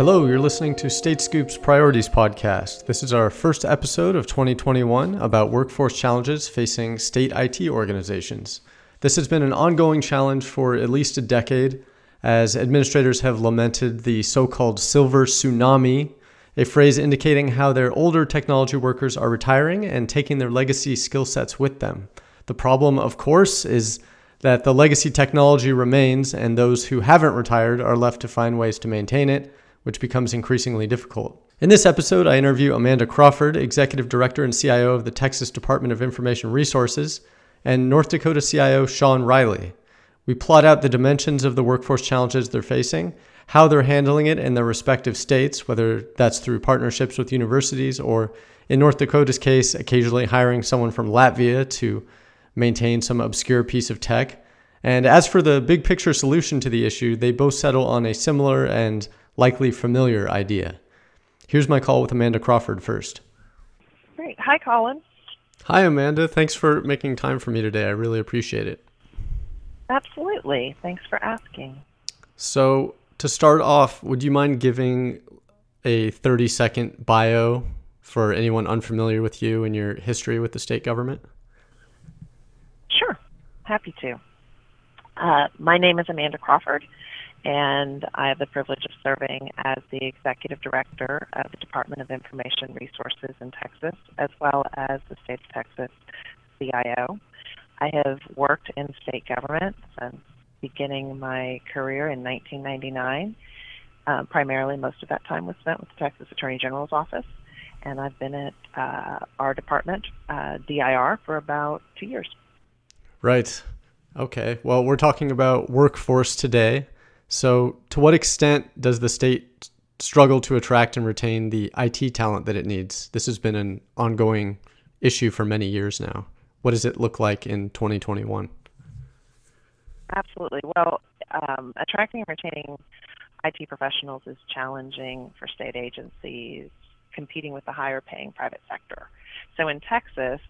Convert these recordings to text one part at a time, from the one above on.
Hello, you're listening to StateScoop's Priorities Podcast. This is our first episode of 2021 about workforce challenges facing state IT organizations. This has been an ongoing challenge for at least a decade, as administrators have lamented the so called silver tsunami, a phrase indicating how their older technology workers are retiring and taking their legacy skill sets with them. The problem, of course, is that the legacy technology remains, and those who haven't retired are left to find ways to maintain it which becomes increasingly difficult. In this episode, I interview Amanda Crawford, Executive Director and CIO of the Texas Department of Information Resources, and North Dakota CIO Shawn Riley. We plot out the dimensions of the workforce challenges they're facing, how they're handling it in their respective states, whether that's through partnerships with universities or, in North Dakota's case, occasionally hiring someone from Latvia to maintain some obscure piece of tech. And as for the big picture solution to the issue, they both settle on a similar and likely familiar idea. Here's my call with Amanda Crawford first. Great. Hi, Colin. Hi, Amanda. Thanks for making time for me today. I really appreciate it. Absolutely. Thanks for asking. So, to start off, would you mind giving a 30 second bio for anyone unfamiliar with you and your history with the state government? Happy to. Uh, my name is Amanda Crawford and I have the privilege of serving as the executive director of the Department of Information Resources in Texas, as well as the state of Texas CIO. I have worked in state government since beginning my career in 1999. Uh, primarily, most of that time was spent with the Texas Attorney General's office, and I've been at uh, our department, uh, DIR, for about two years. Right. Okay. Well, we're talking about workforce today. So, to what extent does the state struggle to attract and retain the IT talent that it needs? This has been an ongoing issue for many years now. What does it look like in 2021? Absolutely. Well, um, attracting and retaining IT professionals is challenging for state agencies competing with the higher paying private sector. So in Texas,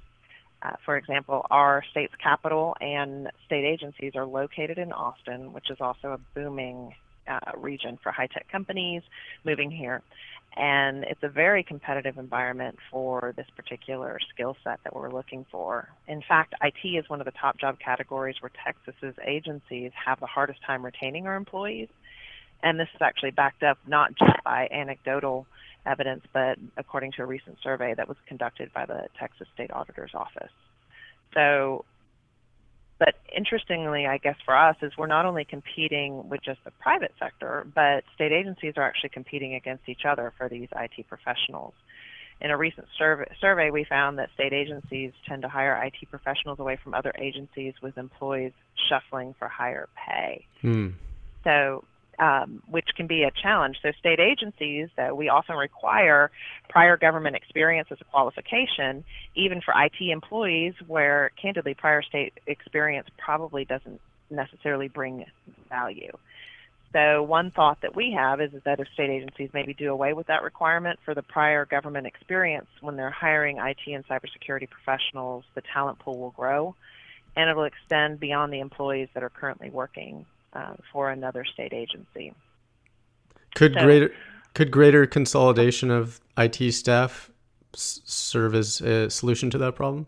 uh, for example, our state's capital and state agencies are located in Austin, which is also a booming uh, region for high tech companies moving here. And it's a very competitive environment for this particular skill set that we're looking for. In fact, IT is one of the top job categories where Texas's agencies have the hardest time retaining our employees. And this is actually backed up not just by anecdotal evidence, but according to a recent survey that was conducted by the Texas State Auditor's Office. So, but interestingly, I guess for us, is we're not only competing with just the private sector, but state agencies are actually competing against each other for these IT professionals. In a recent survey, survey, we found that state agencies tend to hire IT professionals away from other agencies with employees shuffling for higher pay. Hmm. So um, which can be a challenge. So, state agencies, uh, we often require prior government experience as a qualification, even for IT employees, where candidly, prior state experience probably doesn't necessarily bring value. So, one thought that we have is, is that if state agencies maybe do away with that requirement for the prior government experience when they're hiring IT and cybersecurity professionals, the talent pool will grow and it'll extend beyond the employees that are currently working uh, for another state agency. Could so, greater could greater consolidation of IT staff s- serve as a solution to that problem?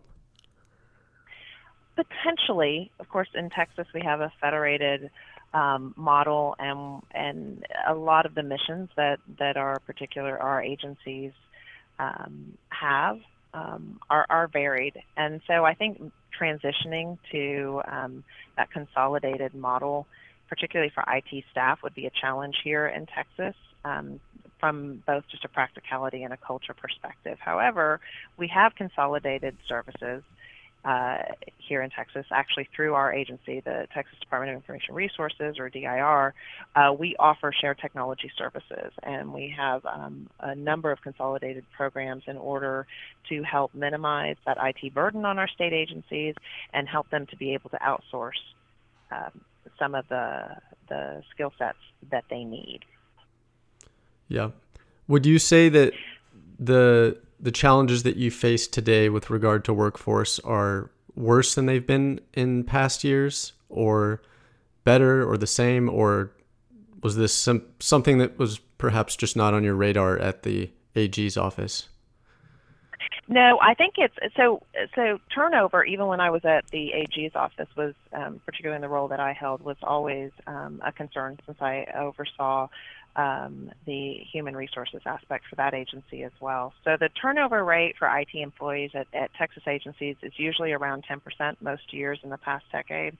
Potentially, of course, in Texas we have a federated um, model, and and a lot of the missions that that our particular our agencies um, have um, are are varied, and so I think transitioning to um, that consolidated model particularly for IT staff, would be a challenge here in Texas um, from both just a practicality and a culture perspective. However, we have consolidated services uh, here in Texas, actually through our agency, the Texas Department of Information Resources, or DIR, uh, we offer shared technology services, and we have um, a number of consolidated programs in order to help minimize that IT burden on our state agencies and help them to be able to outsource um, some of the the skill sets that they need. Yeah. Would you say that the the challenges that you face today with regard to workforce are worse than they've been in past years or better or the same, or was this some, something that was perhaps just not on your radar at the AG's office? No, I think it's so. So turnover, even when I was at the AG's office, was um, particularly in the role that I held, was always um, a concern since I oversaw um, the human resources aspect for that agency as well. So the turnover rate for IT employees at, at Texas agencies is usually around 10% most years in the past decade.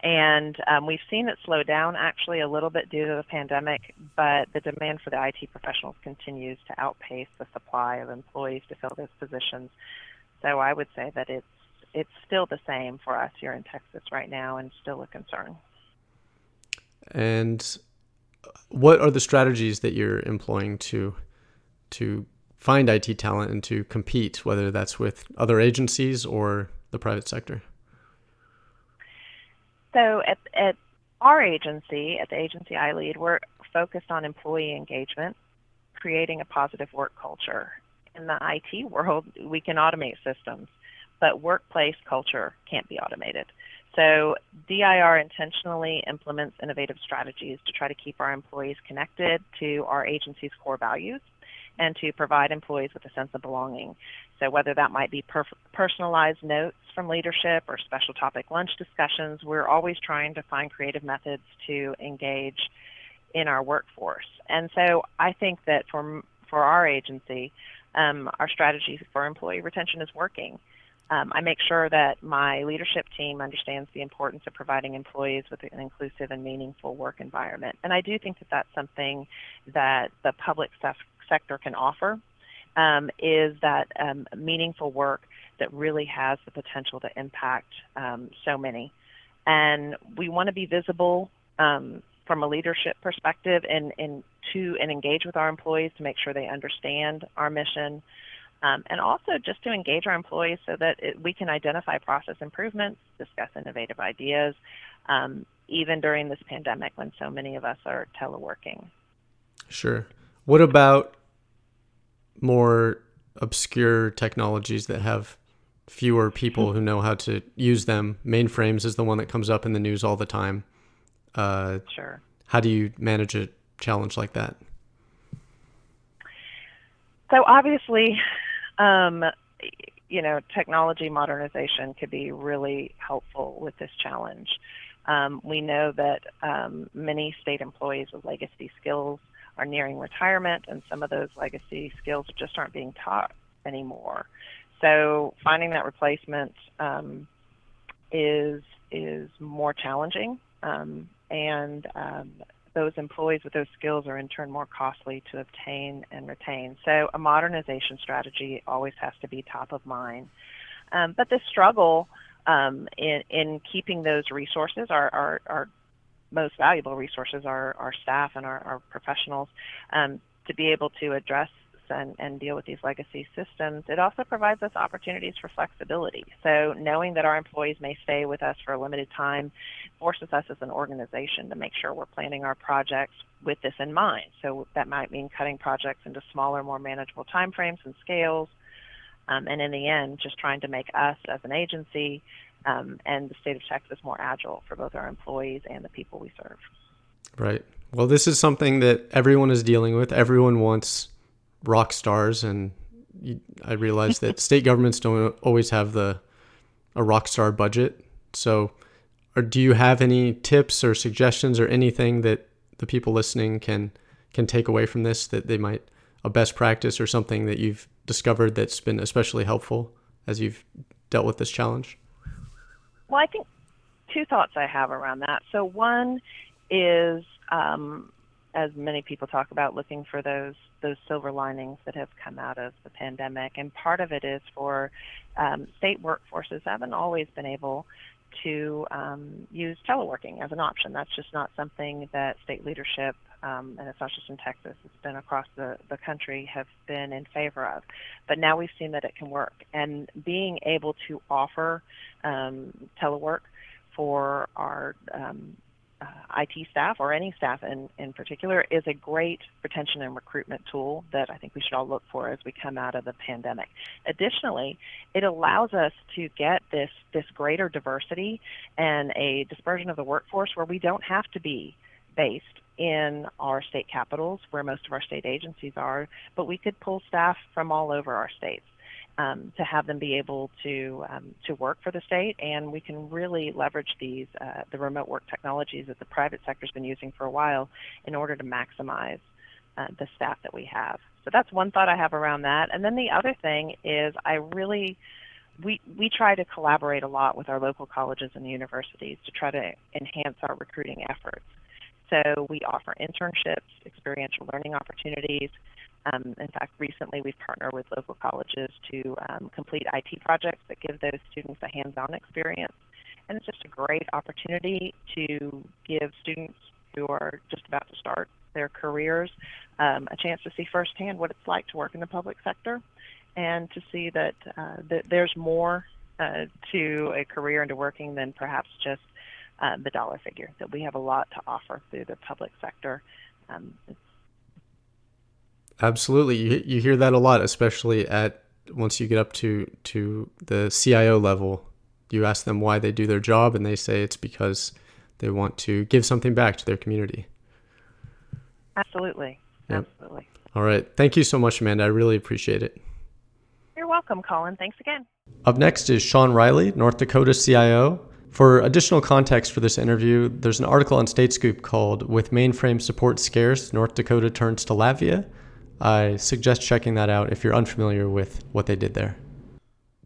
And um, we've seen it slow down actually a little bit due to the pandemic, but the demand for the IT professionals continues to outpace the supply of employees to fill those positions. So I would say that it's it's still the same for us here in Texas right now and still a concern. And what are the strategies that you're employing to to find IT talent and to compete, whether that's with other agencies or the private sector? So at, at our agency, at the agency I lead, we're focused on employee engagement, creating a positive work culture. In the IT world, we can automate systems, but workplace culture can't be automated. So DIR intentionally implements innovative strategies to try to keep our employees connected to our agency's core values and to provide employees with a sense of belonging. So whether that might be per- personalized notes from leadership or special topic lunch discussions, we're always trying to find creative methods to engage in our workforce. And so I think that for for our agency, um, our strategy for employee retention is working um, I make sure that my leadership team understands the importance of providing employees with an inclusive and meaningful work environment. And I do think that that's something that the public sector can offer um, is that um, meaningful work that really has the potential to impact um, so many. And we want to be visible um, from a leadership perspective and, and to and engage with our employees to make sure they understand our mission um, and also just to engage our employees so that it, we can identify process improvements, discuss innovative ideas, um, even during this pandemic when so many of us are teleworking. Sure. What about more obscure technologies that have fewer people who know how to use them? Mainframes is the one that comes up in the news all the time. Uh, sure. How do you manage a challenge like that? So obviously, um, you know, technology modernization could be really helpful with this challenge. Um, we know that um, many state employees with legacy skills are nearing retirement, and some of those legacy skills just aren't being taught anymore. So finding that replacement um, is is more challenging, um, and um, those employees with those skills are in turn more costly to obtain and retain. So a modernization strategy always has to be top of mind. Um, but the struggle um, in, in keeping those resources, our, most valuable resources, our, our staff and our, our professionals, um, to be able to address and, and deal with these legacy systems, it also provides us opportunities for flexibility. So knowing that our employees may stay with us for a limited time forces us as an organization to make sure we're planning our projects with this in mind. So that might mean cutting projects into smaller, more manageable timeframes and scales. Um, and in the end, just trying to make us as an agency um, and the state of Texas more agile for both our employees and the people we serve. Right. Well, this is something that everyone is dealing with. Everyone wants rock stars, and you, I realize that state governments don't always have the a rock star budget. So, or do you have any tips or suggestions or anything that the people listening can can take away from this that they might a best practice or something that you've discovered that's been especially helpful as you've dealt with this challenge? Well, I think two thoughts I have around that. So one is um, as many people talk about, looking for those those silver linings that have come out of the pandemic. And part of it is for um, state workforces haven't always been able to um, use teleworking as an option. That's just not something that state leadership, um, and it's not just in Texas, it's been across the, the country, have been in favor of. But now we've seen that it can work. And being able to offer um, telework for our um, uh, IT staff or any staff in, in particular is a great retention and recruitment tool that I think we should all look for as we come out of the pandemic. Additionally, it allows us to get this, this greater diversity and a dispersion of the workforce where we don't have to be based in our state capitals where most of our state agencies are, but we could pull staff from all over our states um, to have them be able to um, to work for the state, and we can really leverage these uh, the remote work technologies that the private sector's been using for a while in order to maximize uh, the staff that we have. So that's one thought I have around that. And then the other thing is I really we we try to collaborate a lot with our local colleges and universities to try to enhance our recruiting efforts. So we offer internships, experiential learning opportunities, um, in fact, recently we've partnered with local colleges to um, complete IT projects that give those students a hands-on experience. And it's just a great opportunity to give students who are just about to start their careers um, a chance to see firsthand what it's like to work in the public sector and to see that, uh, that there's more uh, to a career and to working than perhaps just uh, the dollar figure, that we have a lot to offer through the public sector. Um, it's Absolutely, you you hear that a lot, especially at once you get up to to the CIO level. You ask them why they do their job, and they say it's because they want to give something back to their community. Absolutely, yep. absolutely. All right, thank you so much, Amanda. I really appreciate it. You're welcome, Colin. Thanks again. Up next is Shawn Riley, North Dakota CIO. For additional context for this interview, there's an article on Statescoop called With Mainframe Support Scarce, North Dakota Turns to Latvia I suggest checking that out if you're unfamiliar with what they did there.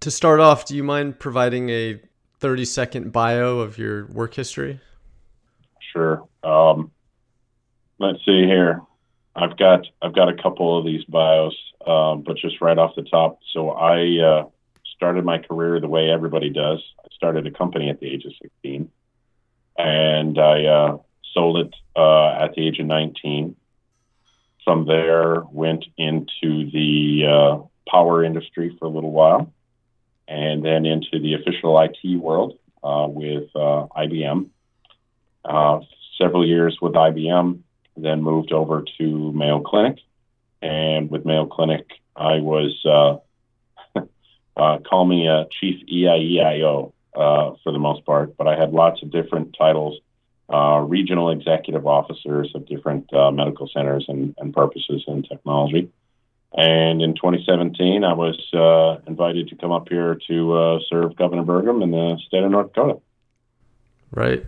To start off, do you mind providing a 30 second bio of your work history? Sure. Um, let's see here. I've got I've got a couple of these bios, um, but just right off the top. So I uh, started my career the way everybody does. I started a company at the age of 16, and I uh, sold it uh, at the age of 19 from there, went into the uh, power industry for a little while, and then into the official IT world uh, with uh, IBM. Uh, several years with IBM, then moved over to Mayo Clinic, and with Mayo Clinic, I was uh, uh, call me a chief EIEIO for the most part, but I had lots of different titles uh, regional executive officers of different uh, medical centers and, and, purposes and technology. And in 2017, I was uh, invited to come up here to uh, serve Governor Burgum in the state of North Dakota. Right.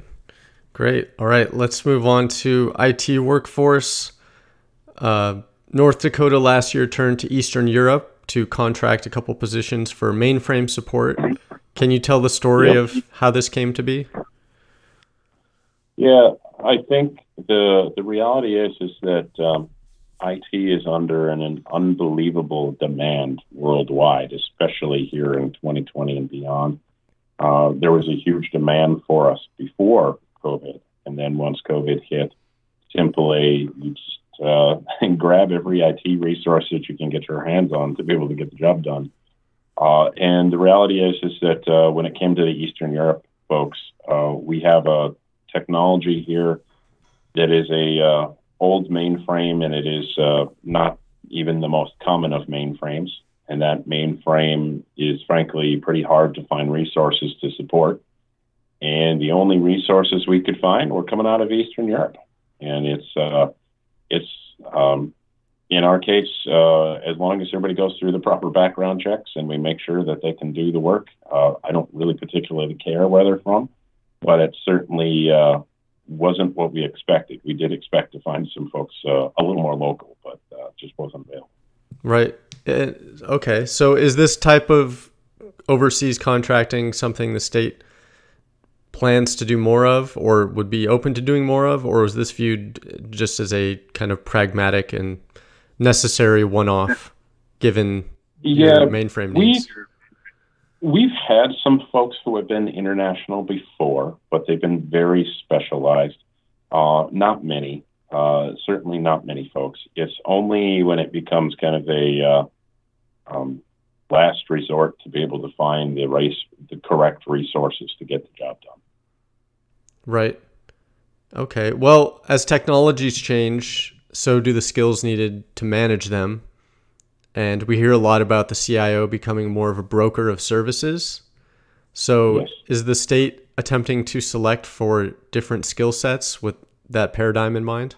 Great. All right. Let's move on to IT workforce. Uh, North Dakota last year turned to Eastern Europe to contract a couple positions for mainframe support. Can you tell the story yep. of how this came to be? Yeah, I think the the reality is is that um, IT is under an, an, unbelievable demand worldwide, especially here in 2020 and beyond. Uh, there was a huge demand for us before COVID, and then once COVID hit, simply you just uh, grab every IT resource that you can get your hands on to be able to get the job done. Uh, and the reality is is that uh, when it came to the Eastern Europe folks, uh, we have a technology here that is a uh, old mainframe, and it is uh, not even the most common of mainframes. And that mainframe is frankly pretty hard to find resources to support. And the only resources we could find were coming out of Eastern Europe. And it's uh, it's um, in our case, uh, as long as everybody goes through the proper background checks and we make sure that they can do the work, uh, I don't really particularly care where they're from but it certainly uh, wasn't what we expected. We did expect to find some folks uh, a little more local, but uh, just wasn't available. Right. Okay. So is this type of overseas contracting something the state plans to do more of or would be open to doing more of or was this viewed just as a kind of pragmatic and necessary one-off given yeah, your mainframe needs? We, We've had some folks who have been international before, but they've been very specialized. Uh, not many, uh, certainly not many folks. It's only when it becomes kind of a uh, um, last resort to be able to find the race, the correct resources to get the job done. Right. Okay. Well, as technologies change, so do the skills needed to manage them. And we hear a lot about the CIO becoming more of a broker of services. So, yes. is the state attempting to select for different skill sets with that paradigm in mind?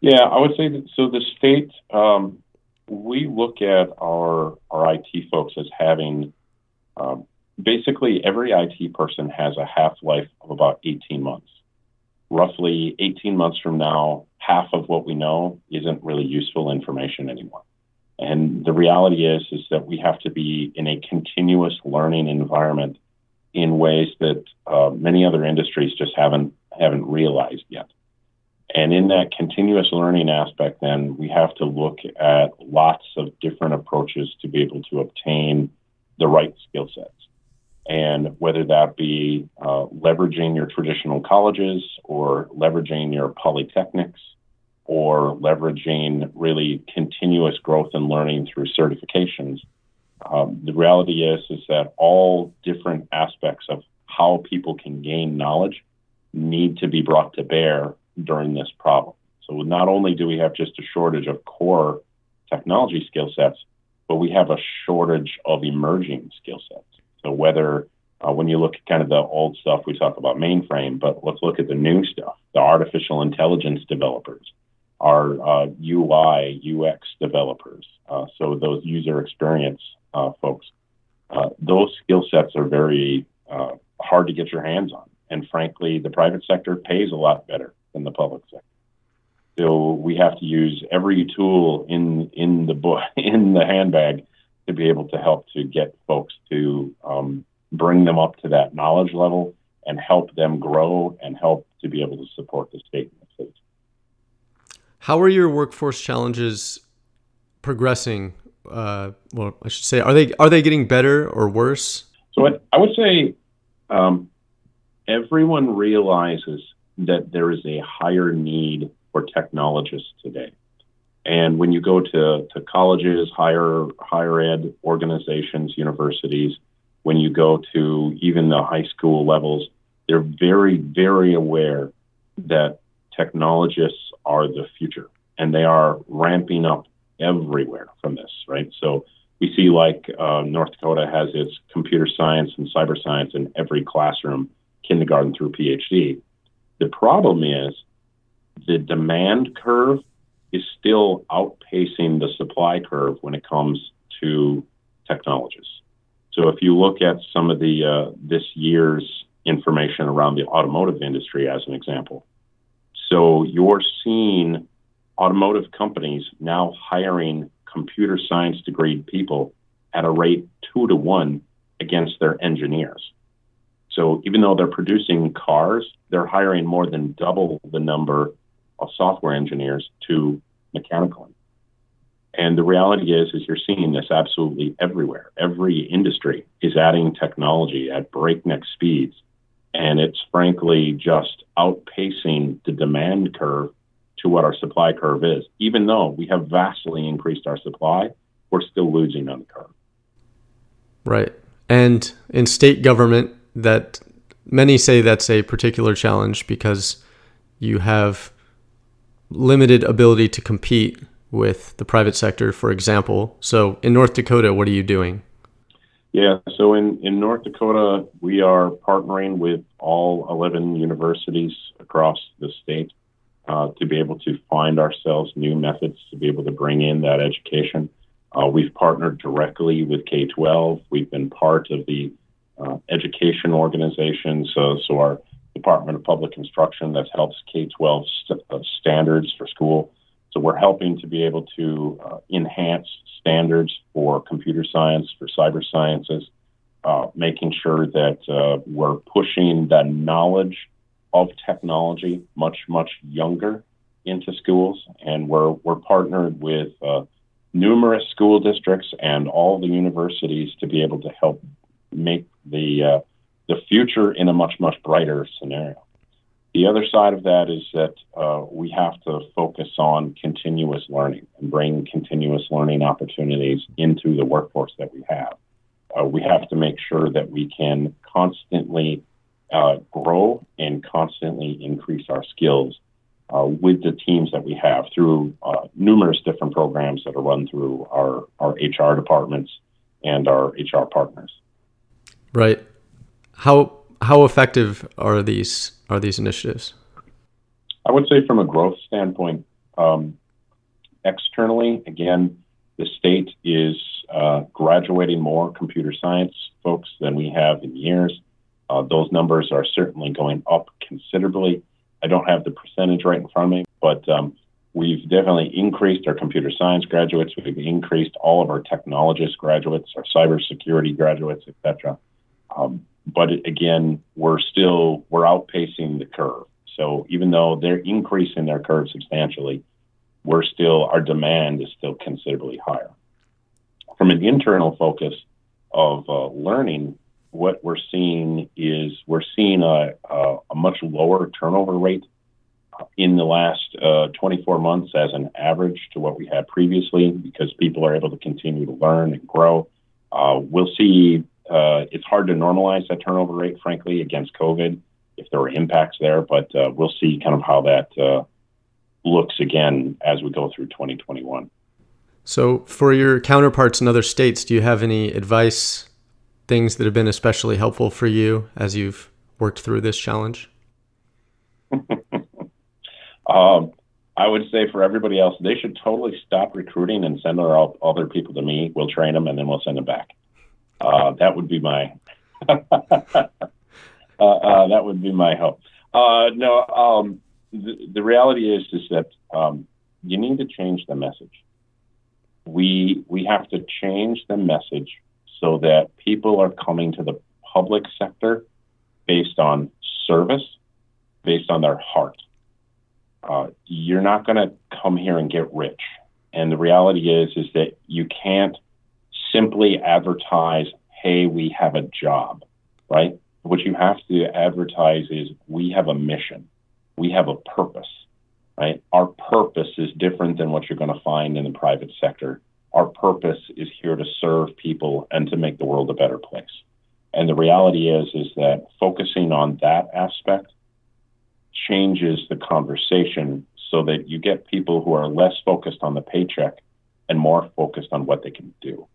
Yeah, I would say that. So, the state, um, we look at our our IT folks as having um, basically every IT person has a half life of about 18 months. Roughly 18 months from now, half of what we know isn't really useful information anymore. And the reality is, is that we have to be in a continuous learning environment in ways that uh, many other industries just haven't haven't realized yet. And in that continuous learning aspect, then we have to look at lots of different approaches to be able to obtain the right skill sets. And whether that be uh, leveraging your traditional colleges or leveraging your polytechnics or leveraging really continuous growth and learning through certifications, um, the reality is is that all different aspects of how people can gain knowledge need to be brought to bear during this problem. So not only do we have just a shortage of core technology skill sets, but we have a shortage of emerging skill sets. So whether uh, when you look at kind of the old stuff, we talk about mainframe, but let's look at the new stuff, the artificial intelligence developers, our uh, UI, UX developers, uh, so those user experience uh, folks. Uh, those skill sets are very uh, hard to get your hands on. And frankly, the private sector pays a lot better than the public sector. So we have to use every tool in in the book in the handbag to be able to help to get folks to um, bring them up to that knowledge level and help them grow and help to be able to support the state and the city. How are your workforce challenges progressing? Uh, well, I should say, are they are they getting better or worse? So I would say um, everyone realizes that there is a higher need for technologists today. And when you go to, to colleges, higher higher ed organizations, universities, when you go to even the high school levels, they're very, very aware that technologists are the future and they are ramping up everywhere from this, right? So we see like uh, North Dakota has its computer science and cyber science in every classroom, kindergarten through PhD. The problem is the demand curve is still outpacing the supply curve when it comes to technologies. So if you look at some of the uh, this year's information around the automotive industry as an example, so you're seeing automotive companies now hiring computer science degree people at a rate two to one against their engineers. So even though they're producing cars, they're hiring more than double the number software engineers to mechanical. And the reality is, is you're seeing this absolutely everywhere. Every industry is adding technology at breakneck speeds, and it's frankly just outpacing the demand curve to what our supply curve is. Even though we have vastly increased our supply, we're still losing on the curve. Right. And in state government, that many say that's a particular challenge because you have limited ability to compete with the private sector, for example. So in North Dakota, what are you doing? Yeah, so in, in North Dakota, we are partnering with all 11 universities across the state uh, to be able to find ourselves new methods to be able to bring in that education. Uh, we've partnered directly with K 12. We've been part of the uh, education organizations. So, so our Department of Public Instruction that helps K 12 st- uh, standards for school. So we're helping to be able to uh, enhance standards for computer science, for cyber sciences, uh, making sure that uh, we're pushing the knowledge of technology much, much younger into schools. And we're, we're partnered with uh, numerous school districts and all the universities to be able to help make the uh, the future in a much much brighter scenario. The other side of that is that uh, we have to focus on continuous learning and bring continuous learning opportunities into the workforce that we have. Uh, we have to make sure that we can constantly uh, grow and constantly increase our skills uh, with the teams that we have through uh, numerous different programs that are run through our, our HR departments and our HR partners. Right. How how effective are these are these initiatives? I would say from a growth standpoint, um, externally, again, the state is uh, graduating more computer science folks than we have in years. Uh, those numbers are certainly going up considerably. I don't have the percentage right in front of me, but um, we've definitely increased our computer science graduates. We've increased all of our technologist graduates, our cybersecurity graduates, etc. Um, but again, we're still we're outpacing the curve. So even though they're increasing their curve substantially, we're still our demand is still considerably higher. From an internal focus of uh, learning, what we're seeing is we're seeing a, a, a much lower turnover rate in the last uh, 24 months as an average to what we had previously because people are able to continue to learn and grow. Uh, we'll see. Uh, it's hard to normalize that turnover rate, frankly, against COVID if there were impacts there, but uh, we'll see kind of how that uh, looks again as we go through 2021. So, for your counterparts in other states, do you have any advice, things that have been especially helpful for you as you've worked through this challenge? um, I would say for everybody else, they should totally stop recruiting and send our other people to me. We'll train them and then we'll send them back. Uh, that would be my uh, uh, that would be my hope. Uh, no, um, the, the reality is is that um, you need to change the message. We we have to change the message so that people are coming to the public sector based on service, based on their heart. Uh, you're not going to come here and get rich. And the reality is is that you can't simply advertise, "Hey, we have a job," right? What you have to advertise is, "We have a mission." we have a purpose, right? Our purpose is different than what you're going to find in the private sector. Our purpose is here to serve people and to make the world a better place. And the reality is, is that focusing on that aspect changes the conversation so that you get people who are less focused on the paycheck and more focused on what they can do.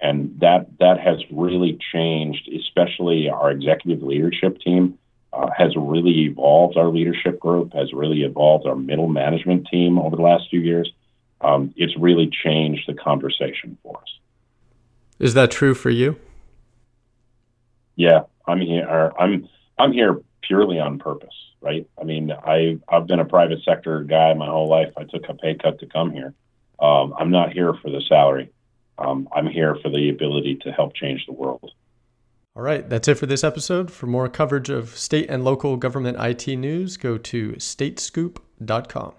And that that has really changed, especially our executive leadership team uh, has really evolved our leadership group, has really evolved our middle management team over the last few years. Um, it's really changed the conversation for us. Is that true for you? Yeah, I'm here. I'm I'm here purely on purpose, right? I mean, I I've been a private sector guy my whole life. I took a pay cut to come here. Um, I'm not here for the salary. Um, I'm here for the ability to help change the world. All right, that's it for this episode. For more coverage of state and local government IT news, go to statescoop.com.